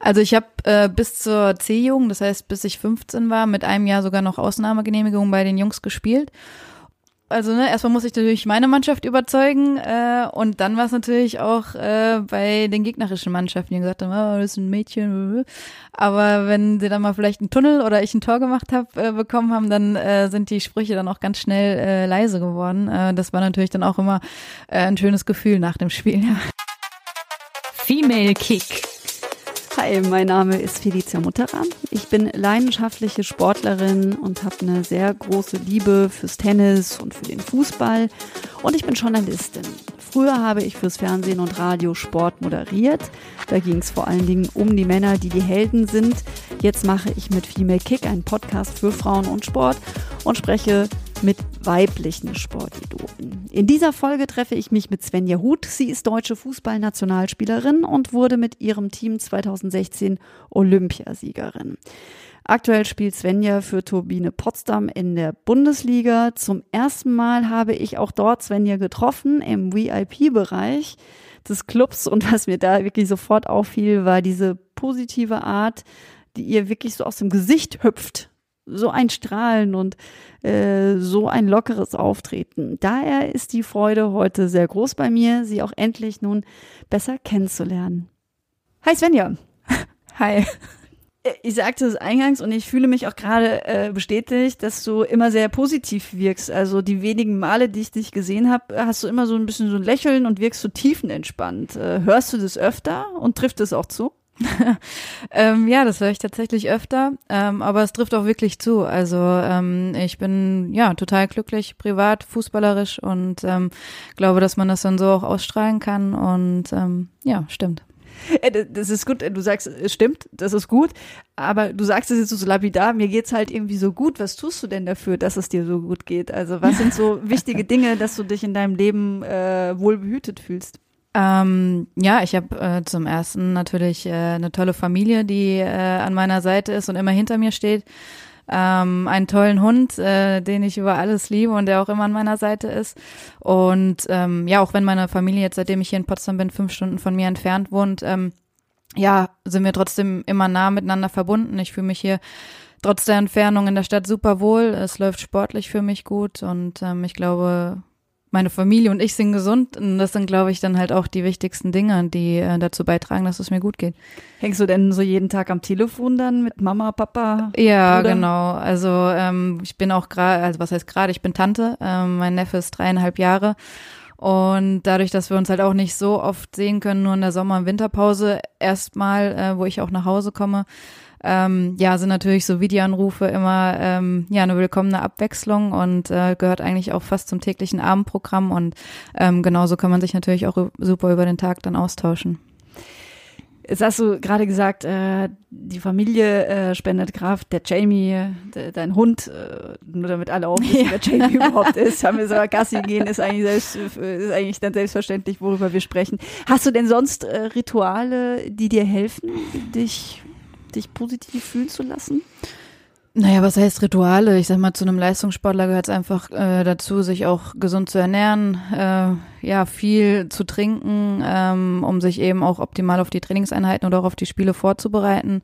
Also ich habe äh, bis zur C-Jugend, das heißt bis ich 15 war, mit einem Jahr sogar noch Ausnahmegenehmigung bei den Jungs gespielt. Also ne, erstmal muss ich natürlich meine Mannschaft überzeugen äh, und dann war es natürlich auch äh, bei den gegnerischen Mannschaften, die gesagt haben, oh, das ist ein Mädchen. Aber wenn sie dann mal vielleicht einen Tunnel oder ich ein Tor gemacht habe, äh, bekommen haben, dann äh, sind die Sprüche dann auch ganz schnell äh, leise geworden. Äh, das war natürlich dann auch immer äh, ein schönes Gefühl nach dem Spiel. Ja. Female Kick. Hi, mein Name ist Felicia Mutterer. Ich bin leidenschaftliche Sportlerin und habe eine sehr große Liebe fürs Tennis und für den Fußball. Und ich bin Journalistin. Früher habe ich fürs Fernsehen und Radio Sport moderiert. Da ging es vor allen Dingen um die Männer, die die Helden sind. Jetzt mache ich mit Female Kick einen Podcast für Frauen und Sport und spreche mit weiblichen Sportidioten. In dieser Folge treffe ich mich mit Svenja Huth. Sie ist deutsche Fußballnationalspielerin und wurde mit ihrem Team 2016 Olympiasiegerin. Aktuell spielt Svenja für Turbine Potsdam in der Bundesliga. Zum ersten Mal habe ich auch dort Svenja getroffen im VIP-Bereich des Clubs und was mir da wirklich sofort auffiel, war diese positive Art, die ihr wirklich so aus dem Gesicht hüpft so ein Strahlen und äh, so ein lockeres Auftreten. Daher ist die Freude heute sehr groß bei mir, sie auch endlich nun besser kennenzulernen. Hi Svenja. Hi. Ich sagte es eingangs und ich fühle mich auch gerade äh, bestätigt, dass du immer sehr positiv wirkst. Also die wenigen Male, die ich dich gesehen habe, hast du immer so ein bisschen so ein Lächeln und wirkst so tiefenentspannt. Äh, hörst du das öfter und trifft es auch zu? ähm, ja, das höre ich tatsächlich öfter, ähm, aber es trifft auch wirklich zu. Also ähm, ich bin ja total glücklich, privat, fußballerisch und ähm, glaube, dass man das dann so auch ausstrahlen kann und ähm, ja, stimmt. Äh, das ist gut, du sagst, es stimmt, das ist gut, aber du sagst es jetzt so lapidar, mir geht's halt irgendwie so gut. Was tust du denn dafür, dass es dir so gut geht? Also was sind so wichtige Dinge, dass du dich in deinem Leben äh, wohl behütet fühlst? Ähm, ja, ich habe äh, zum ersten natürlich äh, eine tolle Familie, die äh, an meiner Seite ist und immer hinter mir steht. Ähm, einen tollen Hund, äh, den ich über alles liebe und der auch immer an meiner Seite ist. Und ähm, ja, auch wenn meine Familie jetzt, seitdem ich hier in Potsdam bin, fünf Stunden von mir entfernt wohnt, ähm, ja, sind wir trotzdem immer nah miteinander verbunden. Ich fühle mich hier trotz der Entfernung in der Stadt super wohl. Es läuft sportlich für mich gut und ähm, ich glaube, meine Familie und ich sind gesund und das sind, glaube ich, dann halt auch die wichtigsten Dinge, die äh, dazu beitragen, dass es mir gut geht. Hängst du denn so jeden Tag am Telefon dann mit Mama, Papa? Ja, Bruder? genau. Also ähm, ich bin auch gerade, also was heißt gerade, ich bin Tante. Ähm, mein Neffe ist dreieinhalb Jahre und dadurch, dass wir uns halt auch nicht so oft sehen können, nur in der Sommer- und Winterpause erstmal, äh, wo ich auch nach Hause komme, ähm, ja, sind natürlich so Videoanrufe immer ähm, ja eine willkommene Abwechslung und äh, gehört eigentlich auch fast zum täglichen Abendprogramm und ähm, genauso kann man sich natürlich auch super über den Tag dann austauschen. Jetzt hast du gerade gesagt, äh, die Familie äh, spendet Kraft, der Jamie, de, dein Hund, äh, nur damit alle auch wissen, ja. wer Jamie überhaupt ist, haben wir sogar Gassi gehen, ist eigentlich, selbst, ist eigentlich dann selbstverständlich, worüber wir sprechen. Hast du denn sonst äh, Rituale, die dir helfen, dich dich positiv fühlen zu lassen? Naja, was heißt Rituale? Ich sag mal, zu einem Leistungssportler gehört es einfach äh, dazu, sich auch gesund zu ernähren, äh, ja, viel zu trinken, ähm, um sich eben auch optimal auf die Trainingseinheiten oder auch auf die Spiele vorzubereiten.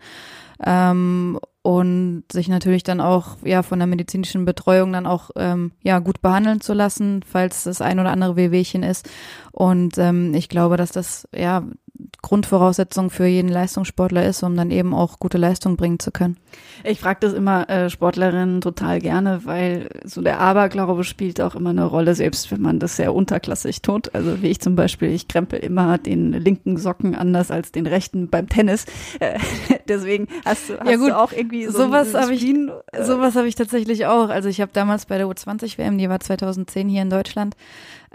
Ähm, und sich natürlich dann auch ja von der medizinischen Betreuung dann auch ähm, ja gut behandeln zu lassen, falls das ein oder andere Wehwehchen ist. Und ähm, ich glaube, dass das ja Grundvoraussetzung für jeden Leistungssportler ist, um dann eben auch gute Leistung bringen zu können. Ich frage das immer äh, Sportlerinnen total gerne, weil so der Aberglaube spielt auch immer eine Rolle, selbst wenn man das sehr unterklassig tut. Also wie ich zum Beispiel, ich krempel immer den linken Socken anders als den rechten beim Tennis. Äh, deswegen hast du, hast ja gut, du auch irgendwie so sowas habe ich äh, sowas habe ich tatsächlich auch. Also ich habe damals bei der U20 WM, die war 2010 hier in Deutschland,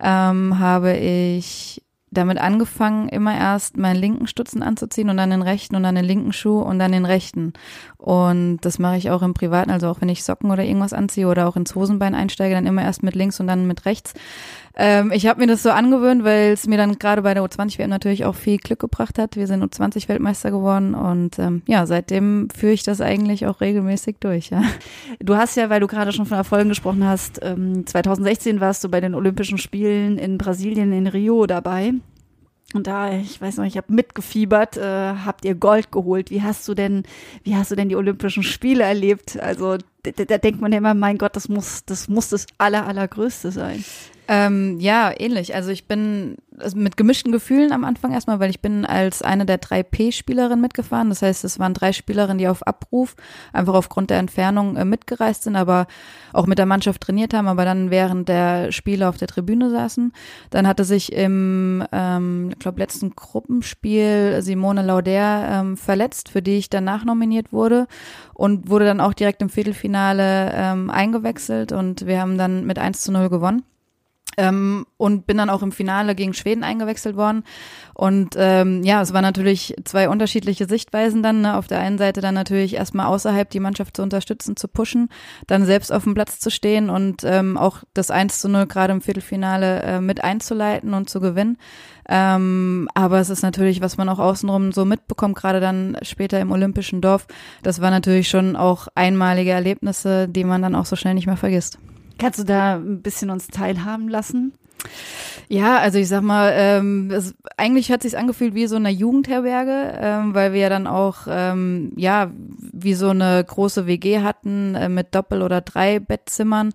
ähm, habe ich damit angefangen, immer erst meinen linken Stutzen anzuziehen und dann den rechten und dann den linken Schuh und dann den rechten. Und das mache ich auch im Privaten, also auch wenn ich Socken oder irgendwas anziehe oder auch ins Hosenbein einsteige, dann immer erst mit links und dann mit rechts. Ähm, ich habe mir das so angewöhnt, weil es mir dann gerade bei der U20-WM natürlich auch viel Glück gebracht hat. Wir sind U20-Weltmeister geworden und ähm, ja, seitdem führe ich das eigentlich auch regelmäßig durch. Ja. Du hast ja, weil du gerade schon von Erfolgen gesprochen hast, ähm, 2016 warst du bei den Olympischen Spielen in Brasilien in Rio dabei. Und da, ich weiß noch, ich habe mitgefiebert, äh, habt ihr Gold geholt. Wie hast du denn, wie hast du denn die Olympischen Spiele erlebt? Also da, da denkt man ja immer, mein Gott, das muss, das muss das aller, allergrößte sein. Ähm, ja, ähnlich. Also ich bin also mit gemischten Gefühlen am Anfang erstmal, weil ich bin als eine der drei P-Spielerinnen mitgefahren. Das heißt, es waren drei Spielerinnen, die auf Abruf einfach aufgrund der Entfernung äh, mitgereist sind, aber auch mit der Mannschaft trainiert haben, aber dann während der Spiele auf der Tribüne saßen. Dann hatte sich im, ähm, ich glaube, letzten Gruppenspiel Simone Lauder ähm, verletzt, für die ich danach nominiert wurde und wurde dann auch direkt im Viertelfinale ähm, eingewechselt und wir haben dann mit 1 zu 0 gewonnen. Ähm, und bin dann auch im Finale gegen Schweden eingewechselt worden. Und ähm, ja, es waren natürlich zwei unterschiedliche Sichtweisen dann. Ne? Auf der einen Seite dann natürlich erstmal außerhalb die Mannschaft zu unterstützen, zu pushen, dann selbst auf dem Platz zu stehen und ähm, auch das 1 zu 0 gerade im Viertelfinale äh, mit einzuleiten und zu gewinnen. Ähm, aber es ist natürlich, was man auch außenrum so mitbekommt, gerade dann später im Olympischen Dorf. Das war natürlich schon auch einmalige Erlebnisse, die man dann auch so schnell nicht mehr vergisst. Kannst du da ein bisschen uns teilhaben lassen? Ja, also ich sag mal, ähm, es, eigentlich hat sich angefühlt wie so eine Jugendherberge, ähm, weil wir ja dann auch ähm, ja wie so eine große WG hatten äh, mit Doppel- oder drei Bettzimmern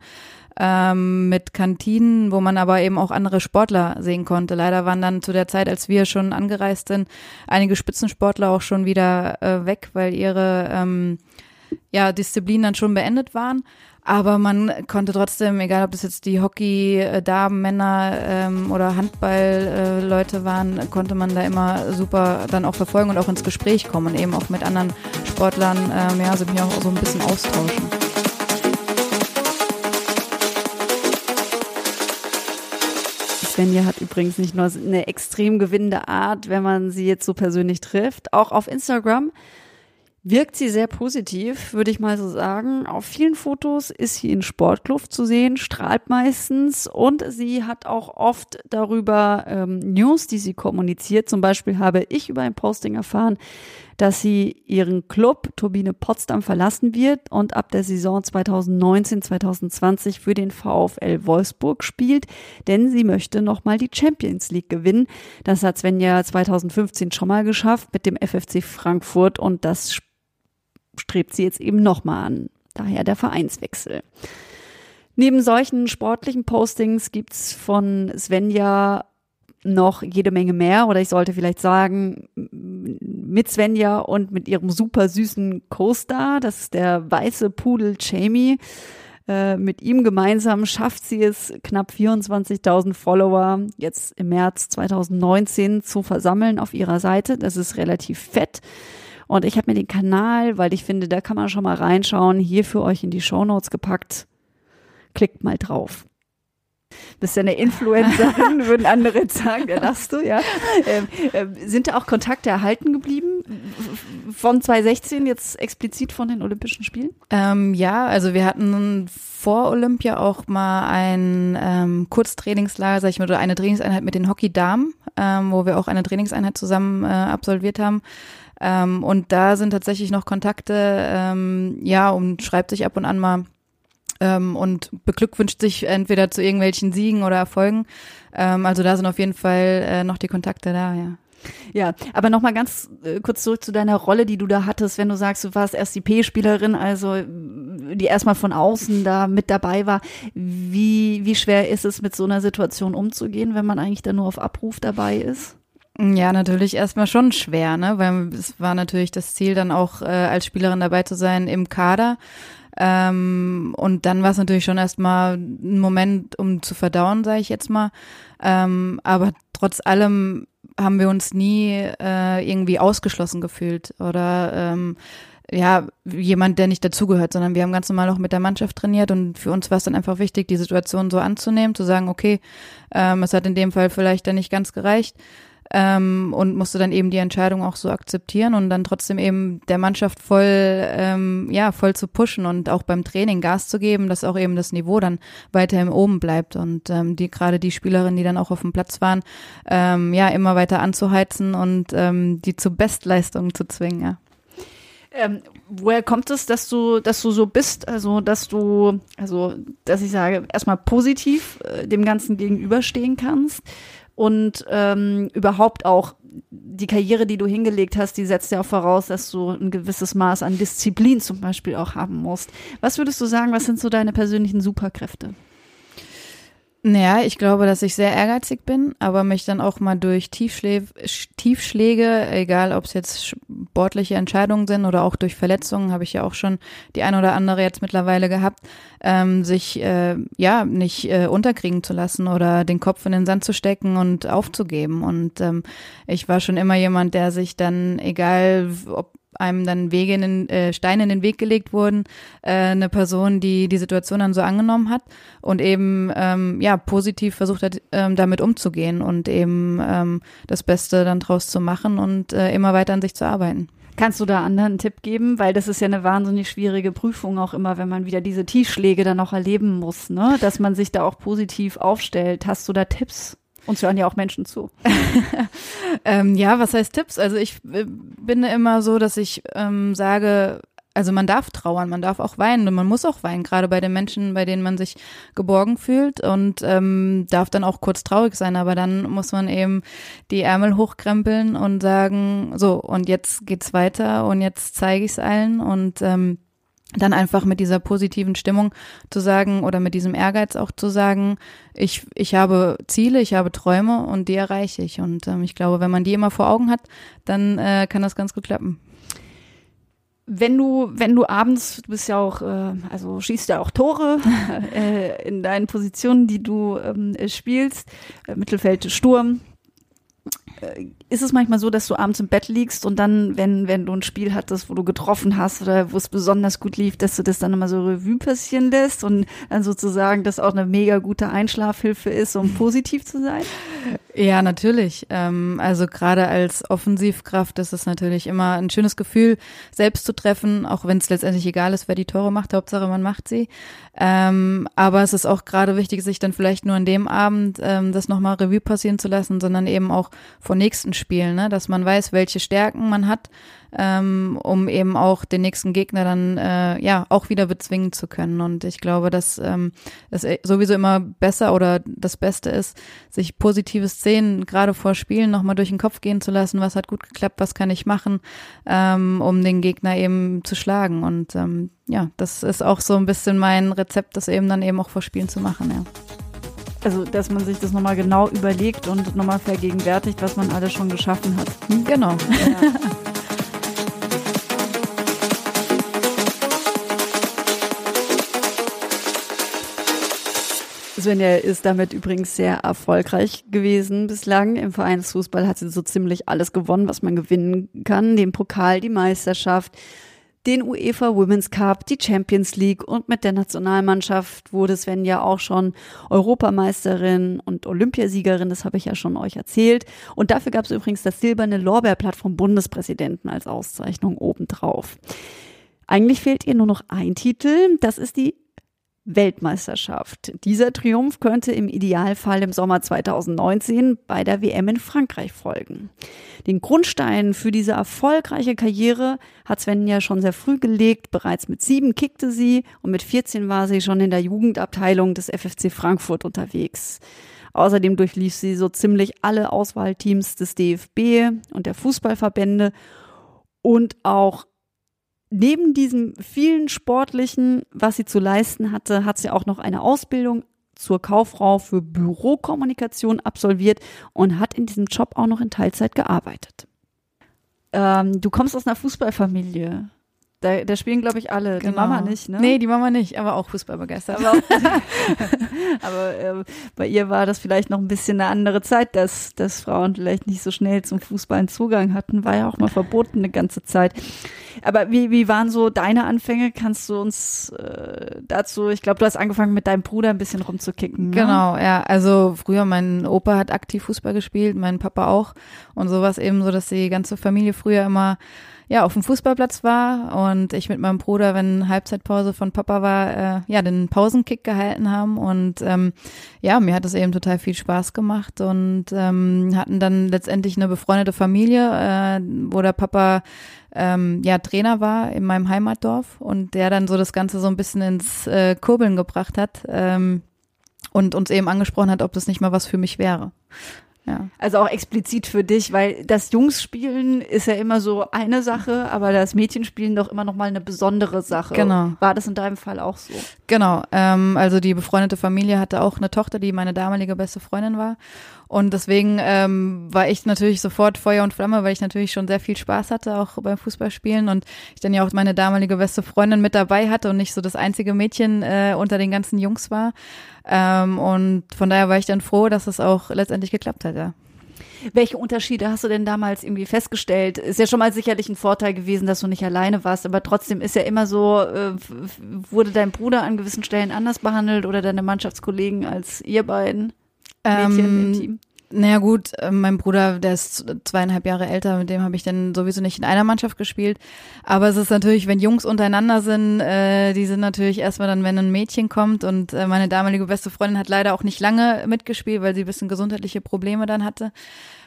ähm, mit Kantinen, wo man aber eben auch andere Sportler sehen konnte. Leider waren dann zu der Zeit, als wir schon angereist sind, einige Spitzensportler auch schon wieder äh, weg, weil ihre ähm, ja, Disziplinen dann schon beendet waren. Aber man konnte trotzdem, egal ob das jetzt die Hockey-Damen, Männer ähm, oder Handball-Leute äh, waren, konnte man da immer super dann auch verfolgen und auch ins Gespräch kommen und eben auch mit anderen Sportlern, ähm, ja, sich auch so ein bisschen austauschen. Svenja hat übrigens nicht nur eine extrem gewinnende Art, wenn man sie jetzt so persönlich trifft. Auch auf Instagram wirkt sie sehr positiv, würde ich mal so sagen. Auf vielen Fotos ist sie in Sportkluft zu sehen, strahlt meistens und sie hat auch oft darüber ähm, News, die sie kommuniziert. Zum Beispiel habe ich über ein Posting erfahren, dass sie ihren Club Turbine Potsdam verlassen wird und ab der Saison 2019-2020 für den VfL Wolfsburg spielt, denn sie möchte nochmal die Champions League gewinnen. Das hat Svenja 2015 schon mal geschafft mit dem FFC Frankfurt und das strebt sie jetzt eben nochmal an. Daher der Vereinswechsel. Neben solchen sportlichen Postings gibt's von Svenja noch jede Menge mehr oder ich sollte vielleicht sagen, mit Svenja und mit ihrem super süßen Co-Star, das ist der weiße Pudel Jamie. Äh, mit ihm gemeinsam schafft sie es, knapp 24.000 Follower jetzt im März 2019 zu versammeln auf ihrer Seite. Das ist relativ fett. Und ich habe mir den Kanal, weil ich finde, da kann man schon mal reinschauen, hier für euch in die Show Notes gepackt. Klickt mal drauf. Bist ja eine Influencerin, würden andere jetzt sagen, ja, darfst du, ja. Ähm, äh, sind da auch Kontakte erhalten geblieben von 2016, jetzt explizit von den Olympischen Spielen? Ähm, ja, also wir hatten vor Olympia auch mal ein ähm, Kurztrainingslager, sag ich mal, oder eine Trainingseinheit mit den Hockey-Damen, ähm, wo wir auch eine Trainingseinheit zusammen äh, absolviert haben. Ähm, und da sind tatsächlich noch Kontakte, ähm, ja, und schreibt sich ab und an mal ähm, und beglückwünscht sich entweder zu irgendwelchen Siegen oder Erfolgen. Ähm, also da sind auf jeden Fall äh, noch die Kontakte da, ja. Ja, aber nochmal ganz äh, kurz zurück zu deiner Rolle, die du da hattest, wenn du sagst, du warst erst die P-Spielerin, also die erstmal von außen da mit dabei war. Wie, wie schwer ist es, mit so einer Situation umzugehen, wenn man eigentlich da nur auf Abruf dabei ist? Ja, natürlich erstmal schon schwer, ne? Weil es war natürlich das Ziel, dann auch äh, als Spielerin dabei zu sein im Kader. Ähm, und dann war es natürlich schon erstmal ein Moment, um zu verdauen, sage ich jetzt mal. Ähm, aber trotz allem haben wir uns nie äh, irgendwie ausgeschlossen gefühlt oder ähm, ja, jemand, der nicht dazugehört, sondern wir haben ganz normal auch mit der Mannschaft trainiert und für uns war es dann einfach wichtig, die Situation so anzunehmen, zu sagen, okay, ähm, es hat in dem Fall vielleicht dann nicht ganz gereicht ähm, und musste dann eben die Entscheidung auch so akzeptieren und dann trotzdem eben der Mannschaft voll, ähm, ja, voll zu pushen und auch beim Training Gas zu geben, dass auch eben das Niveau dann weiterhin oben bleibt und ähm, die gerade die Spielerinnen, die dann auch auf dem Platz waren, ähm, ja, immer weiter anzuheizen und ähm, die zu Bestleistungen zu zwingen, ja. Ähm, woher kommt es, dass du, dass du so bist? Also, dass du, also, dass ich sage, erstmal positiv äh, dem Ganzen gegenüberstehen kannst und ähm, überhaupt auch die Karriere, die du hingelegt hast, die setzt ja auch voraus, dass du ein gewisses Maß an Disziplin zum Beispiel auch haben musst. Was würdest du sagen, was sind so deine persönlichen Superkräfte? Naja, ich glaube, dass ich sehr ehrgeizig bin, aber mich dann auch mal durch Tiefschlä Tiefschläge, egal ob es jetzt sportliche Entscheidungen sind oder auch durch Verletzungen, habe ich ja auch schon die ein oder andere jetzt mittlerweile gehabt, ähm, sich äh, ja nicht äh, unterkriegen zu lassen oder den Kopf in den Sand zu stecken und aufzugeben. Und ähm, ich war schon immer jemand, der sich dann, egal ob einem dann Wege in den, äh, Steine in den Weg gelegt wurden, äh, eine Person, die die Situation dann so angenommen hat und eben ähm, ja positiv versucht hat, ähm, damit umzugehen und eben ähm, das Beste dann draus zu machen und äh, immer weiter an sich zu arbeiten. Kannst du da anderen einen Tipp geben? Weil das ist ja eine wahnsinnig schwierige Prüfung auch immer, wenn man wieder diese Tiefschläge dann auch erleben muss, ne? Dass man sich da auch positiv aufstellt. Hast du da Tipps? Uns hören ja auch Menschen zu. ähm, ja, was heißt Tipps? Also ich äh, bin immer so, dass ich ähm, sage, also man darf trauern, man darf auch weinen und man muss auch weinen, gerade bei den Menschen, bei denen man sich geborgen fühlt und ähm, darf dann auch kurz traurig sein, aber dann muss man eben die Ärmel hochkrempeln und sagen, so und jetzt geht's weiter und jetzt zeige ich es allen und ähm, dann einfach mit dieser positiven Stimmung zu sagen oder mit diesem Ehrgeiz auch zu sagen, ich, ich habe Ziele, ich habe Träume und die erreiche ich. Und ähm, ich glaube, wenn man die immer vor Augen hat, dann äh, kann das ganz gut klappen. Wenn du, wenn du abends, du bist ja auch, äh, also schießt ja auch Tore äh, in deinen Positionen, die du ähm, spielst, äh, Mittelfeld, Sturm, äh, ist es manchmal so, dass du abends im Bett liegst und dann, wenn, wenn du ein Spiel hattest, wo du getroffen hast oder wo es besonders gut lief, dass du das dann immer so Revue passieren lässt und dann sozusagen das auch eine mega gute Einschlafhilfe ist, um positiv zu sein? Ja, natürlich. Ähm, also gerade als Offensivkraft ist es natürlich immer ein schönes Gefühl, selbst zu treffen, auch wenn es letztendlich egal ist, wer die Tore macht. Hauptsache, man macht sie. Ähm, aber es ist auch gerade wichtig, sich dann vielleicht nur an dem Abend ähm, das nochmal Revue passieren zu lassen, sondern eben auch vor nächsten Spielen, ne? dass man weiß, welche Stärken man hat, ähm, um eben auch den nächsten Gegner dann äh, ja auch wieder bezwingen zu können. Und ich glaube, dass ähm, es sowieso immer besser oder das Beste ist, sich positive Szenen gerade vor Spielen nochmal durch den Kopf gehen zu lassen, was hat gut geklappt, was kann ich machen, ähm, um den Gegner eben zu schlagen. Und ähm, ja, das ist auch so ein bisschen mein Rezept, das eben dann eben auch vor Spielen zu machen, ja. Also, dass man sich das nochmal genau überlegt und nochmal vergegenwärtigt, was man alles schon geschaffen hat. Hm? Genau. Ja. Svenja ist damit übrigens sehr erfolgreich gewesen bislang. Im Vereinsfußball hat sie so ziemlich alles gewonnen, was man gewinnen kann. Den Pokal, die Meisterschaft, den UEFA Women's Cup, die Champions League und mit der Nationalmannschaft wurde Svenja auch schon Europameisterin und Olympiasiegerin, das habe ich ja schon euch erzählt. Und dafür gab es übrigens das silberne Lorbeerblatt vom Bundespräsidenten als Auszeichnung obendrauf. Eigentlich fehlt ihr nur noch ein Titel, das ist die Weltmeisterschaft. Dieser Triumph könnte im Idealfall im Sommer 2019 bei der WM in Frankreich folgen. Den Grundstein für diese erfolgreiche Karriere hat Sven ja schon sehr früh gelegt. Bereits mit sieben kickte sie und mit 14 war sie schon in der Jugendabteilung des FFC Frankfurt unterwegs. Außerdem durchlief sie so ziemlich alle Auswahlteams des DFB und der Fußballverbände und auch neben diesem vielen sportlichen, was sie zu leisten hatte, hat sie auch noch eine Ausbildung zur Kauffrau für Bürokommunikation absolviert und hat in diesem Job auch noch in Teilzeit gearbeitet. Ähm, du kommst aus einer Fußballfamilie. Da, da spielen, glaube ich, alle. Die Genau. Mama nicht, ne? Nee, die Mama nicht, aber auch Fußball begeistert. Aber, aber äh, bei ihr war das vielleicht noch ein bisschen eine andere Zeit, dass, dass Frauen vielleicht nicht so schnell zum Fußball einen Zugang hatten. War ja auch mal verboten eine ganze Zeit. Aber wie, wie waren so deine Anfänge? Kannst du uns äh, dazu, ich glaube, du hast angefangen mit deinem Bruder ein bisschen rumzukicken. Ne? Genau, ja. Also früher, mein Opa hat aktiv Fußball gespielt, mein Papa auch. Und so war es eben so, dass die ganze Familie früher immer ja, auf dem Fußballplatz war und ich mit meinem Bruder, wenn Halbzeitpause von Papa war, äh, ja, den Pausenkick gehalten haben und ähm, ja, mir hat es eben total viel Spaß gemacht und ähm, hatten dann letztendlich eine befreundete Familie, äh, wo der Papa ähm, ja Trainer war in meinem Heimatdorf und der dann so das Ganze so ein bisschen ins äh, Kurbeln gebracht hat ähm, und uns eben angesprochen hat, ob das nicht mal was für mich wäre. Ja. Also auch explizit für dich, weil das Jungsspielen ist ja immer so eine Sache, aber das Mädchenspielen doch immer noch mal eine besondere Sache. Genau. War das in deinem Fall auch so? Genau, ähm, also die befreundete Familie hatte auch eine Tochter, die meine damalige beste Freundin war. Und deswegen ähm, war ich natürlich sofort Feuer und Flamme, weil ich natürlich schon sehr viel Spaß hatte, auch beim Fußballspielen. Und ich dann ja auch meine damalige beste Freundin mit dabei hatte und nicht so das einzige Mädchen äh, unter den ganzen Jungs war. Ähm, und von daher war ich dann froh, dass es auch letztendlich geklappt hat, ja. Welche Unterschiede hast du denn damals irgendwie festgestellt? Ist ja schon mal sicherlich ein Vorteil gewesen, dass du nicht alleine warst, aber trotzdem ist ja immer so, äh, wurde dein Bruder an gewissen Stellen anders behandelt oder deine Mannschaftskollegen als ihr beiden Mädchen im Ähm, Team? Naja gut, äh, mein Bruder, der ist zweieinhalb Jahre älter, mit dem habe ich dann sowieso nicht in einer Mannschaft gespielt. Aber es ist natürlich, wenn Jungs untereinander sind, äh, die sind natürlich erstmal dann, wenn ein Mädchen kommt und äh, meine damalige beste Freundin hat leider auch nicht lange mitgespielt, weil sie ein bisschen gesundheitliche Probleme dann hatte.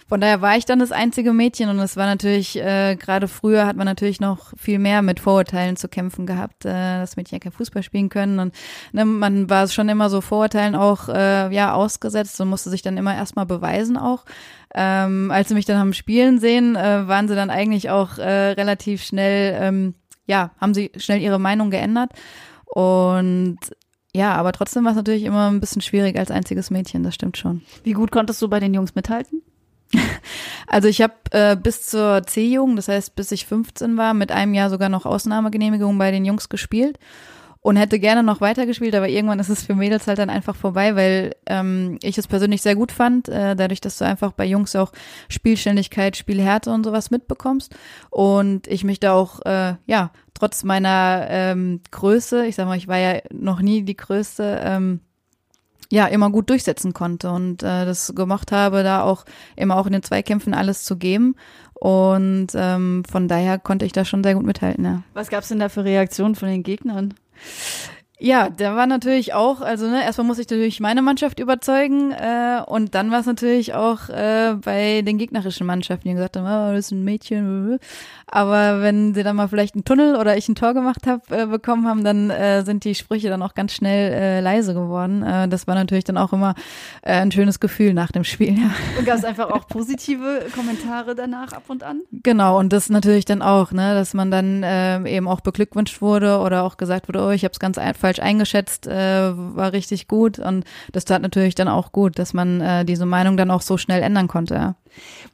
Von daher war ich dann das einzige Mädchen und es war natürlich, äh, gerade früher hat man natürlich noch viel mehr mit Vorurteilen zu kämpfen gehabt, äh, dass Mädchen ja kein Fußball spielen können und ne, man war schon immer so Vorurteilen auch äh, ja ausgesetzt und musste sich dann immer erstmal beweisen auch. Ähm, als sie mich dann haben spielen sehen, äh, waren sie dann eigentlich auch äh, relativ schnell, ähm, ja, haben sie schnell ihre Meinung geändert und ja, aber trotzdem war es natürlich immer ein bisschen schwierig als einziges Mädchen, das stimmt schon. Wie gut konntest du bei den Jungs mithalten? Also ich habe äh, bis zur C-Jugend, das heißt bis ich 15 war, mit einem Jahr sogar noch Ausnahmegenehmigung bei den Jungs gespielt und hätte gerne noch weitergespielt, aber irgendwann ist es für Mädels halt dann einfach vorbei, weil ähm, ich es persönlich sehr gut fand, äh, dadurch, dass du einfach bei Jungs auch Spielständigkeit, Spielhärte und sowas mitbekommst und ich mich da auch, äh, ja, trotz meiner ähm, Größe, ich sag mal, ich war ja noch nie die Größte, ähm, ja, immer gut durchsetzen konnte und äh, das gemacht habe, da auch immer auch in den Zweikämpfen alles zu geben. Und ähm, von daher konnte ich da schon sehr gut mithalten, ja. Was gab's denn da für Reaktionen von den Gegnern? Ja, der war natürlich auch, also ne, erstmal muss ich natürlich meine Mannschaft überzeugen äh, und dann war es natürlich auch äh, bei den gegnerischen Mannschaften, die gesagt haben, oh, das ist ein Mädchen. Aber wenn sie dann mal vielleicht einen Tunnel oder ich ein Tor gemacht habe, äh, bekommen haben, dann äh, sind die Sprüche dann auch ganz schnell äh, leise geworden. Äh, das war natürlich dann auch immer äh, ein schönes Gefühl nach dem Spiel, ja. Und gab's einfach auch positive Kommentare danach ab und an? Genau, und das natürlich dann auch, ne, dass man dann ähm, eben auch beglückwünscht wurde oder auch gesagt wurde, oh, ich habe es ganz ein, falsch eingeschätzt, äh, war richtig gut. Und das tat natürlich dann auch gut, dass man äh, diese Meinung dann auch so schnell ändern konnte. Ja.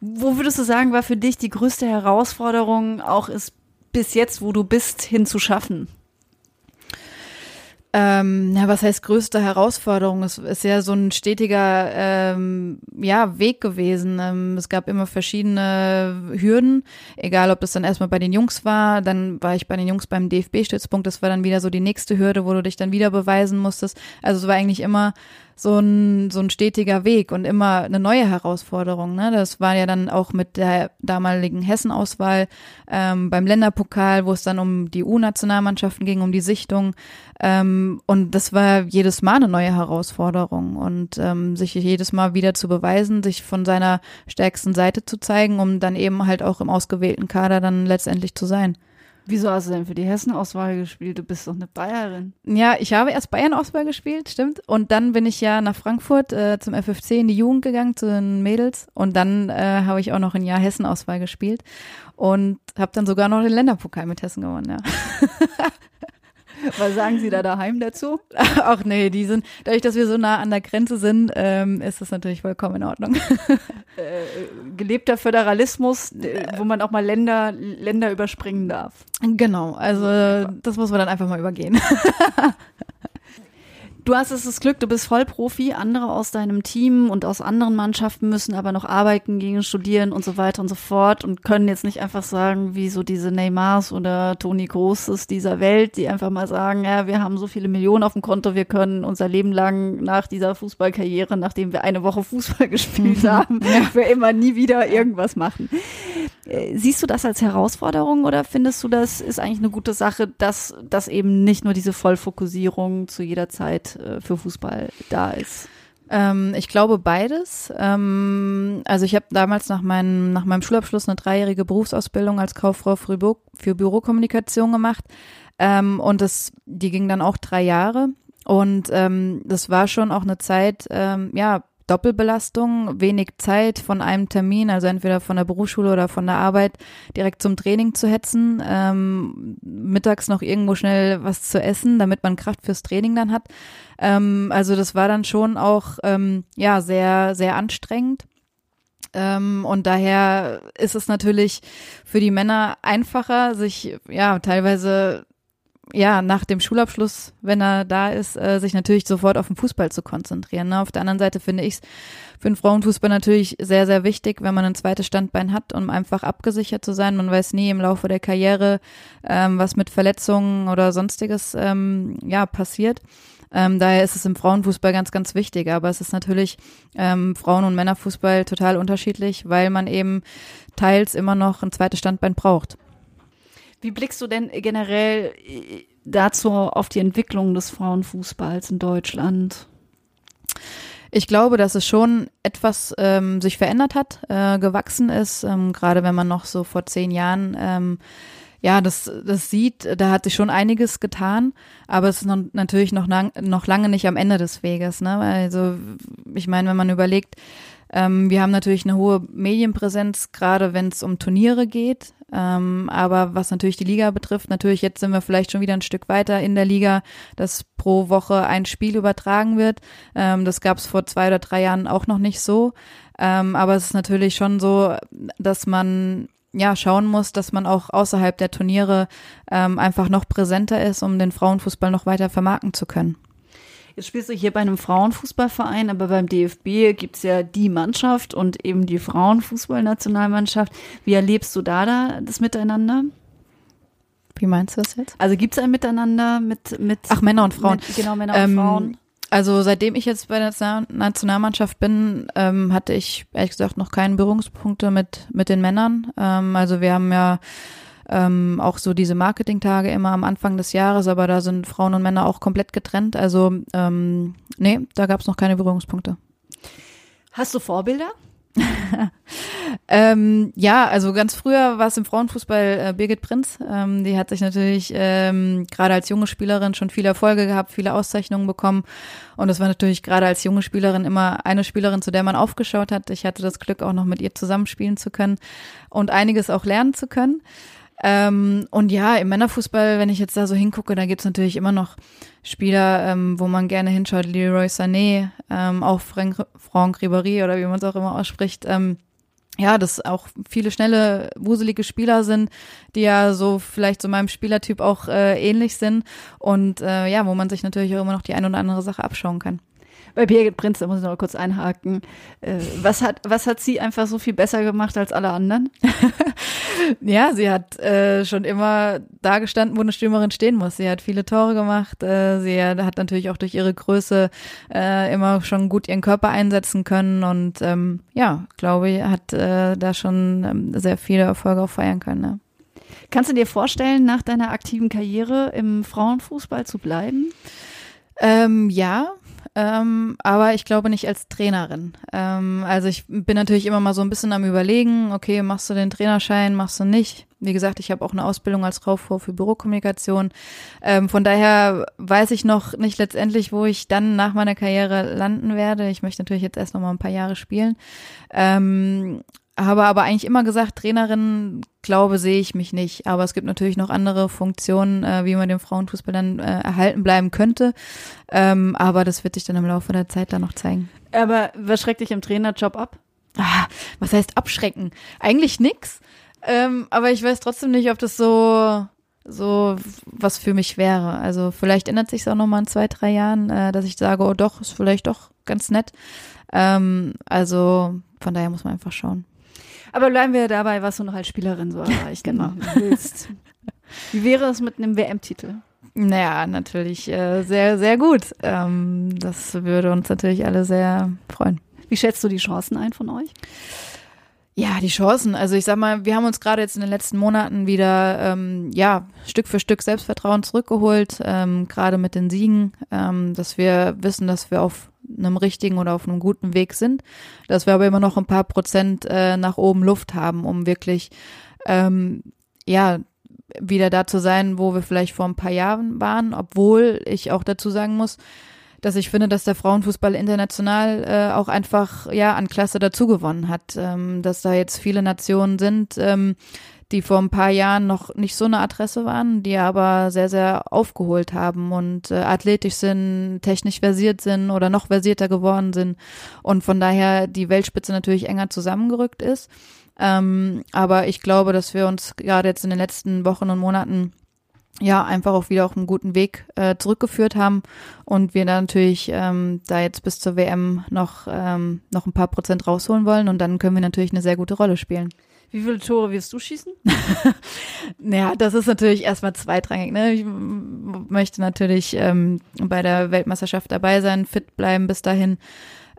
Wo würdest du sagen, war für dich die größte Herausforderung, auch ist bis jetzt, wo du bist, hinzuschaffen? Ähm, ja, was heißt größte Herausforderung? Es ist ja so ein stetiger ähm, ja, Weg gewesen. Ähm, es gab immer verschiedene Hürden, egal ob das dann erstmal bei den Jungs war, dann war ich bei den Jungs beim DFB-Stützpunkt, das war dann wieder so die nächste Hürde, wo du dich dann wieder beweisen musstest. Also es war eigentlich immer so ein, so ein stetiger Weg und immer eine neue Herausforderung. Ne? Das war ja dann auch mit der damaligen Hessenauswahl ähm, beim Länderpokal, wo es dann um die U-Nationalmannschaften ging, um die Sichtung. Ähm, und das war jedes Mal eine neue Herausforderung und ähm, sich jedes Mal wieder zu beweisen, sich von seiner stärksten Seite zu zeigen, um dann eben halt auch im ausgewählten Kader dann letztendlich zu sein. Wieso hast du denn für die Hessen-Auswahl gespielt? Du bist doch eine Bayerin. Ja, ich habe erst Bayern-Auswahl gespielt, stimmt. Und dann bin ich ja nach Frankfurt äh, zum FFC in die Jugend gegangen, zu den Mädels. Und dann äh, habe ich auch noch ein Jahr Hessen-Auswahl gespielt und habe dann sogar noch den Länderpokal mit Hessen gewonnen, ja. Was sagen Sie da daheim dazu? Ach nee, die sind, dadurch, dass wir so nah an der Grenze sind, ähm, ist das natürlich vollkommen in Ordnung. Äh, gelebter Föderalismus, äh, wo man auch mal Länder, Länder überspringen darf. Genau, also das muss man dann einfach mal übergehen. Du hast es das Glück, du bist Vollprofi. Andere aus deinem Team und aus anderen Mannschaften müssen aber noch arbeiten, gehen, studieren und so weiter und so fort und können jetzt nicht einfach sagen, wie so diese Neymars oder Toni Großes dieser Welt, die einfach mal sagen, ja, wir haben so viele Millionen auf dem Konto, wir können unser Leben lang nach dieser Fußballkarriere, nachdem wir eine Woche Fußball gespielt haben, für immer nie wieder irgendwas machen. Äh, siehst du das als Herausforderung oder findest du, das ist eigentlich eine gute Sache, dass, dass eben nicht nur diese Vollfokussierung zu jeder Zeit äh, für Fußball da ist? Ähm, ich glaube beides. Ähm, also ich habe damals nach, meinem nach meinem Schulabschluss eine dreijährige Berufsausbildung als Kauffrau für, Büro, für Bürokommunikation gemacht. Ähm, und das, die ging dann auch drei Jahre. Und ähm, das war schon auch eine Zeit, ähm, ja, Doppelbelastung, wenig Zeit von einem Termin, also entweder von der Berufsschule oder von der Arbeit, direkt zum Training zu hetzen, ähm, mittags noch irgendwo schnell was zu essen, damit man Kraft fürs Training dann hat. Ähm, also das war dann schon auch ähm, ja sehr sehr anstrengend. Ähm, und daher ist es natürlich für die Männer einfacher, sich ja teilweise ja, nach dem Schulabschluss, wenn er da ist, äh, sich natürlich sofort auf den Fußball zu konzentrieren. Ne? Auf der anderen Seite finde ich es für den Frauenfußball natürlich sehr, sehr wichtig, wenn man ein zweites Standbein hat, um einfach abgesichert zu sein. Man weiß nie im Laufe der Karriere, ähm, was mit Verletzungen oder sonstiges ähm, ja passiert. Ähm, daher ist es im Frauenfußball ganz, ganz wichtig. Aber es ist natürlich ähm, Frauen- und Männerfußball total unterschiedlich, weil man eben teils immer noch ein zweites Standbein braucht. Wie blickst du denn generell äh, dazu auf die Entwicklung des Frauenfußballs in Deutschland? Ich glaube, dass es schon etwas ähm, sich verändert hat, äh, gewachsen ist, ähm, gerade wenn man noch so vor zehn Jahren ähm, ja, das, das sieht, da hat sich schon einiges getan, aber es ist noch, natürlich noch, lang, noch lange nicht am Ende des Weges. Ne? Also ich meine, wenn man überlegt, ähm, wir haben natürlich eine hohe Medienpräsenz, gerade wenn es um Turniere geht. Ähm, aber was natürlich die Liga betrifft, natürlich jetzt sind wir vielleicht schon wieder ein Stück weiter in der Liga, dass pro Woche ein Spiel übertragen wird. Ähm, das gab es vor zwei oder drei Jahren auch noch nicht so. Ähm, aber es ist natürlich schon so, dass man ja schauen muss, dass man auch außerhalb der Turniere ähm, einfach noch präsenter ist, um den Frauenfußball noch weiter vermarkten zu können. Jetzt spielst du hier bei einem Frauenfußballverein, aber beim DFB gibt's ja die Mannschaft und eben die Frauenfußballnationalmannschaft. Wie erlebst du da, da das Miteinander? Wie meinst du das jetzt? Also gibt's ein Miteinander mit, mit Ach, Männer und Frauen. Mit, genau, Männer und ähm, Frauen. Also seitdem ich jetzt bei der Nationalmannschaft bin, ähm, hatte ich ehrlich gesagt noch keine Berührungspunkte mit, mit den Männern. Ähm, also wir haben ja ähm, auch so diese Marketingtage immer am Anfang des Jahres, aber da sind Frauen und Männer auch komplett getrennt. Also ähm, nee, da gab es noch keine Berührungspunkte. Hast du Vorbilder? ähm, ja, also ganz früher war es im Frauenfußball äh, Birgit Prinz. Ähm, die hat sich natürlich ähm, gerade als junge Spielerin schon viele Erfolge gehabt, viele Auszeichnungen bekommen. Und es war natürlich gerade als junge Spielerin immer eine Spielerin, zu der man aufgeschaut hat. Ich hatte das Glück, auch noch mit ihr zusammenspielen zu können und einiges auch lernen zu können. Ähm, und ja, im Männerfußball, wenn ich jetzt da so hingucke, da gibt's natürlich immer noch Spieler, ähm, wo man gerne hinschaut, Leroy Sané, ähm, auch Frank, Franck Ribéry oder wie man es auch immer ausspricht. Ähm, ja, dass auch viele schnelle, wuselige Spieler sind, die ja so vielleicht so meinem Spielertyp auch äh, ähnlich sind. Und äh, ja, wo man sich natürlich auch immer noch die ein oder andere Sache abschauen kann bei Birgit Prinz, da muss ich noch mal kurz einhaken. Äh, was hat, was hat sie einfach so viel besser gemacht als alle anderen? ja, sie hat äh, schon immer da gestanden, wo eine Stürmerin stehen muss. Sie hat viele Tore gemacht. Äh, sie hat natürlich auch durch ihre Größe äh, immer schon gut ihren Körper einsetzen können und ähm, ja, glaube ich, hat äh, da schon ähm, sehr viele Erfolge auch feiern können. Ne? Kannst du dir vorstellen, nach deiner aktiven Karriere im Frauenfußball zu bleiben? Ähm, ja, ähm, aber ich glaube nicht als Trainerin. Ähm, also ich bin natürlich immer mal so ein bisschen am überlegen, okay, machst du den Trainerschein, machst du nicht. Wie gesagt, ich habe auch eine Ausbildung als Kauffrau für Bürokommunikation. Ähm, von daher weiß ich noch nicht letztendlich, wo ich dann nach meiner Karriere landen werde. Ich möchte natürlich jetzt erst noch mal ein paar Jahre spielen. Ähm, habe aber eigentlich immer gesagt, Trainerin, glaube, sehe ich mich nicht. Aber es gibt natürlich noch andere Funktionen, äh, wie man dem Frauenfußball dann äh, erhalten bleiben könnte. Ähm, aber das wird sich dann im Laufe der Zeit dann noch zeigen. Aber was schreckt dich im Trainerjob ab? Ah, was heißt abschrecken? Eigentlich nix. Ähm, aber ich weiß trotzdem nicht, ob das so so was für mich wäre. Also vielleicht ändert sich es auch noch mal in zwei, drei Jahren, äh, dass ich sage, oh doch, ist vielleicht doch ganz nett. Ähm, also von daher muss man einfach schauen. Aber bleiben wir dabei, was du noch als Spielerin so erreichen genau. willst. Wie wäre es mit einem WM-Titel? Naja, natürlich äh, sehr, sehr gut. Ähm, das würde uns natürlich alle sehr freuen. Wie schätzt du die Chancen ein von euch? Ja, die Chancen. Also ich sag mal, wir haben uns gerade jetzt in den letzten Monaten wieder ähm, ja Stück für Stück Selbstvertrauen zurückgeholt, ähm, gerade mit den Siegen, ähm, dass wir wissen, dass wir auf einem richtigen oder auf einem guten Weg sind, dass wir aber immer noch ein paar Prozent äh, nach oben Luft haben, um wirklich ähm, ja wieder da zu sein, wo wir vielleicht vor ein paar Jahren waren, obwohl ich auch dazu sagen muss, dass ich finde, dass der Frauenfußball international äh, auch einfach ja an Klasse dazugewonnen hat, ähm, dass da jetzt viele Nationen sind, ähm, die vor ein paar Jahren noch nicht so eine Adresse waren, die aber sehr, sehr aufgeholt haben und äh, athletisch sind, technisch versiert sind oder noch versierter geworden sind und von daher die Weltspitze natürlich enger zusammengerückt ist. Ähm, aber ich glaube, dass wir uns gerade jetzt in den letzten Wochen und Monaten ja einfach auch wieder auf einen guten Weg äh, zurückgeführt haben und wir da natürlich ähm, da jetzt bis zur WM noch ähm, noch ein paar Prozent rausholen wollen und dann können wir natürlich eine sehr gute Rolle spielen. Wie viele Tore wirst du schießen? naja, das ist natürlich erstmal zweitrangig. Ne? Ich möchte natürlich ähm, bei der Weltmeisterschaft dabei sein, fit bleiben bis dahin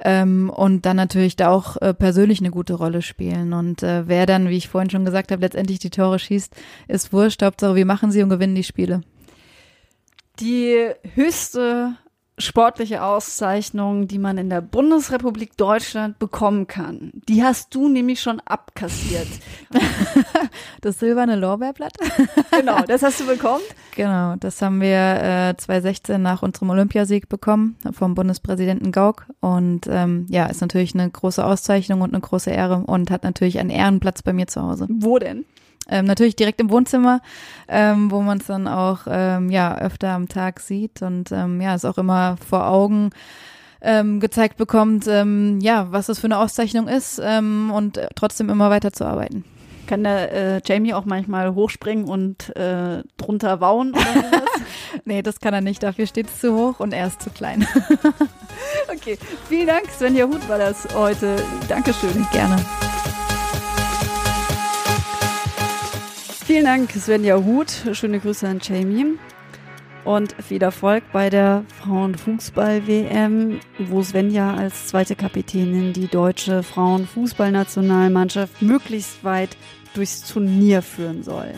ähm, und dann natürlich da auch äh, persönlich eine gute Rolle spielen. Und äh, wer dann, wie ich vorhin schon gesagt habe, letztendlich die Tore schießt, ist wurscht. Hauptsache, wir machen sie und gewinnen die Spiele. Die höchste sportliche Auszeichnung, die man in der Bundesrepublik Deutschland bekommen kann. Die hast du nämlich schon abkassiert. das silberne Lorbeerblatt? genau, das hast du bekommen? Genau, das haben wir äh, 2016 nach unserem Olympiasieg bekommen vom Bundespräsidenten Gauck und ähm, ja, ist natürlich eine große Auszeichnung und eine große Ehre und hat natürlich einen Ehrenplatz bei mir zu Hause. Wo denn? Ähm, natürlich direkt im Wohnzimmer, ähm, wo man es dann auch ähm, ja öfter am Tag sieht und ähm, ja, es auch immer vor Augen ähm, gezeigt bekommt, ähm, ja, was das für eine Auszeichnung ist ähm, und trotzdem immer weiter zu arbeiten. Kann der äh, Jamie auch manchmal hochspringen und äh, drunter wauen oder sowas? nee, das kann er nicht. Dafür steht es zu hoch und er ist zu klein. okay, vielen Dank. Svenja Huth war das heute. Dankeschön. Gerne. Vielen Dank, Svenja Huth. Schöne Grüße an Jamie. Und viel Erfolg bei der Frauenfußball-WM, wo Svenja als zweite Kapitänin die deutsche Frauenfußballnationalmannschaft möglichst weit durchs Turnier führen soll.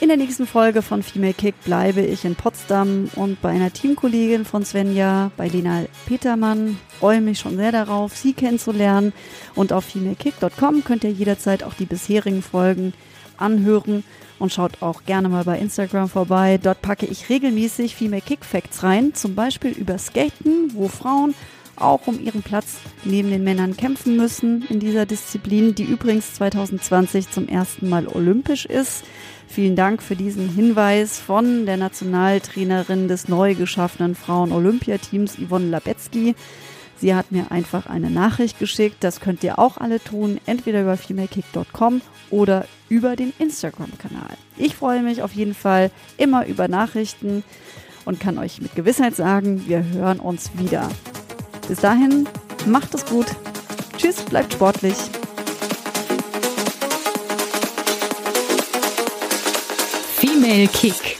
In der nächsten Folge von Female Kick bleibe ich in Potsdam und bei einer Teamkollegin von Svenja, bei Lena Petermann. Freue mich schon sehr darauf, sie kennenzulernen. Und auf femalekick.com könnt ihr jederzeit auch die bisherigen Folgen anhören und schaut auch gerne mal bei Instagram vorbei. Dort packe ich regelmäßig Female Kick Facts rein, zum Beispiel über Skaten, wo Frauen auch um ihren Platz neben den Männern kämpfen müssen in dieser Disziplin, die übrigens 2020 zum ersten Mal olympisch ist. Vielen Dank für diesen Hinweis von der Nationaltrainerin des neu geschaffenen Frauen-Olympiateams Yvonne Labetzky. Sie hat mir einfach eine Nachricht geschickt. Das könnt ihr auch alle tun, entweder über femalekick.com oder über den Instagram-Kanal. Ich freue mich auf jeden Fall immer über Nachrichten und kann euch mit Gewissheit sagen, wir hören uns wieder. Bis dahin, macht es gut. Tschüss, bleibt sportlich. Female Kick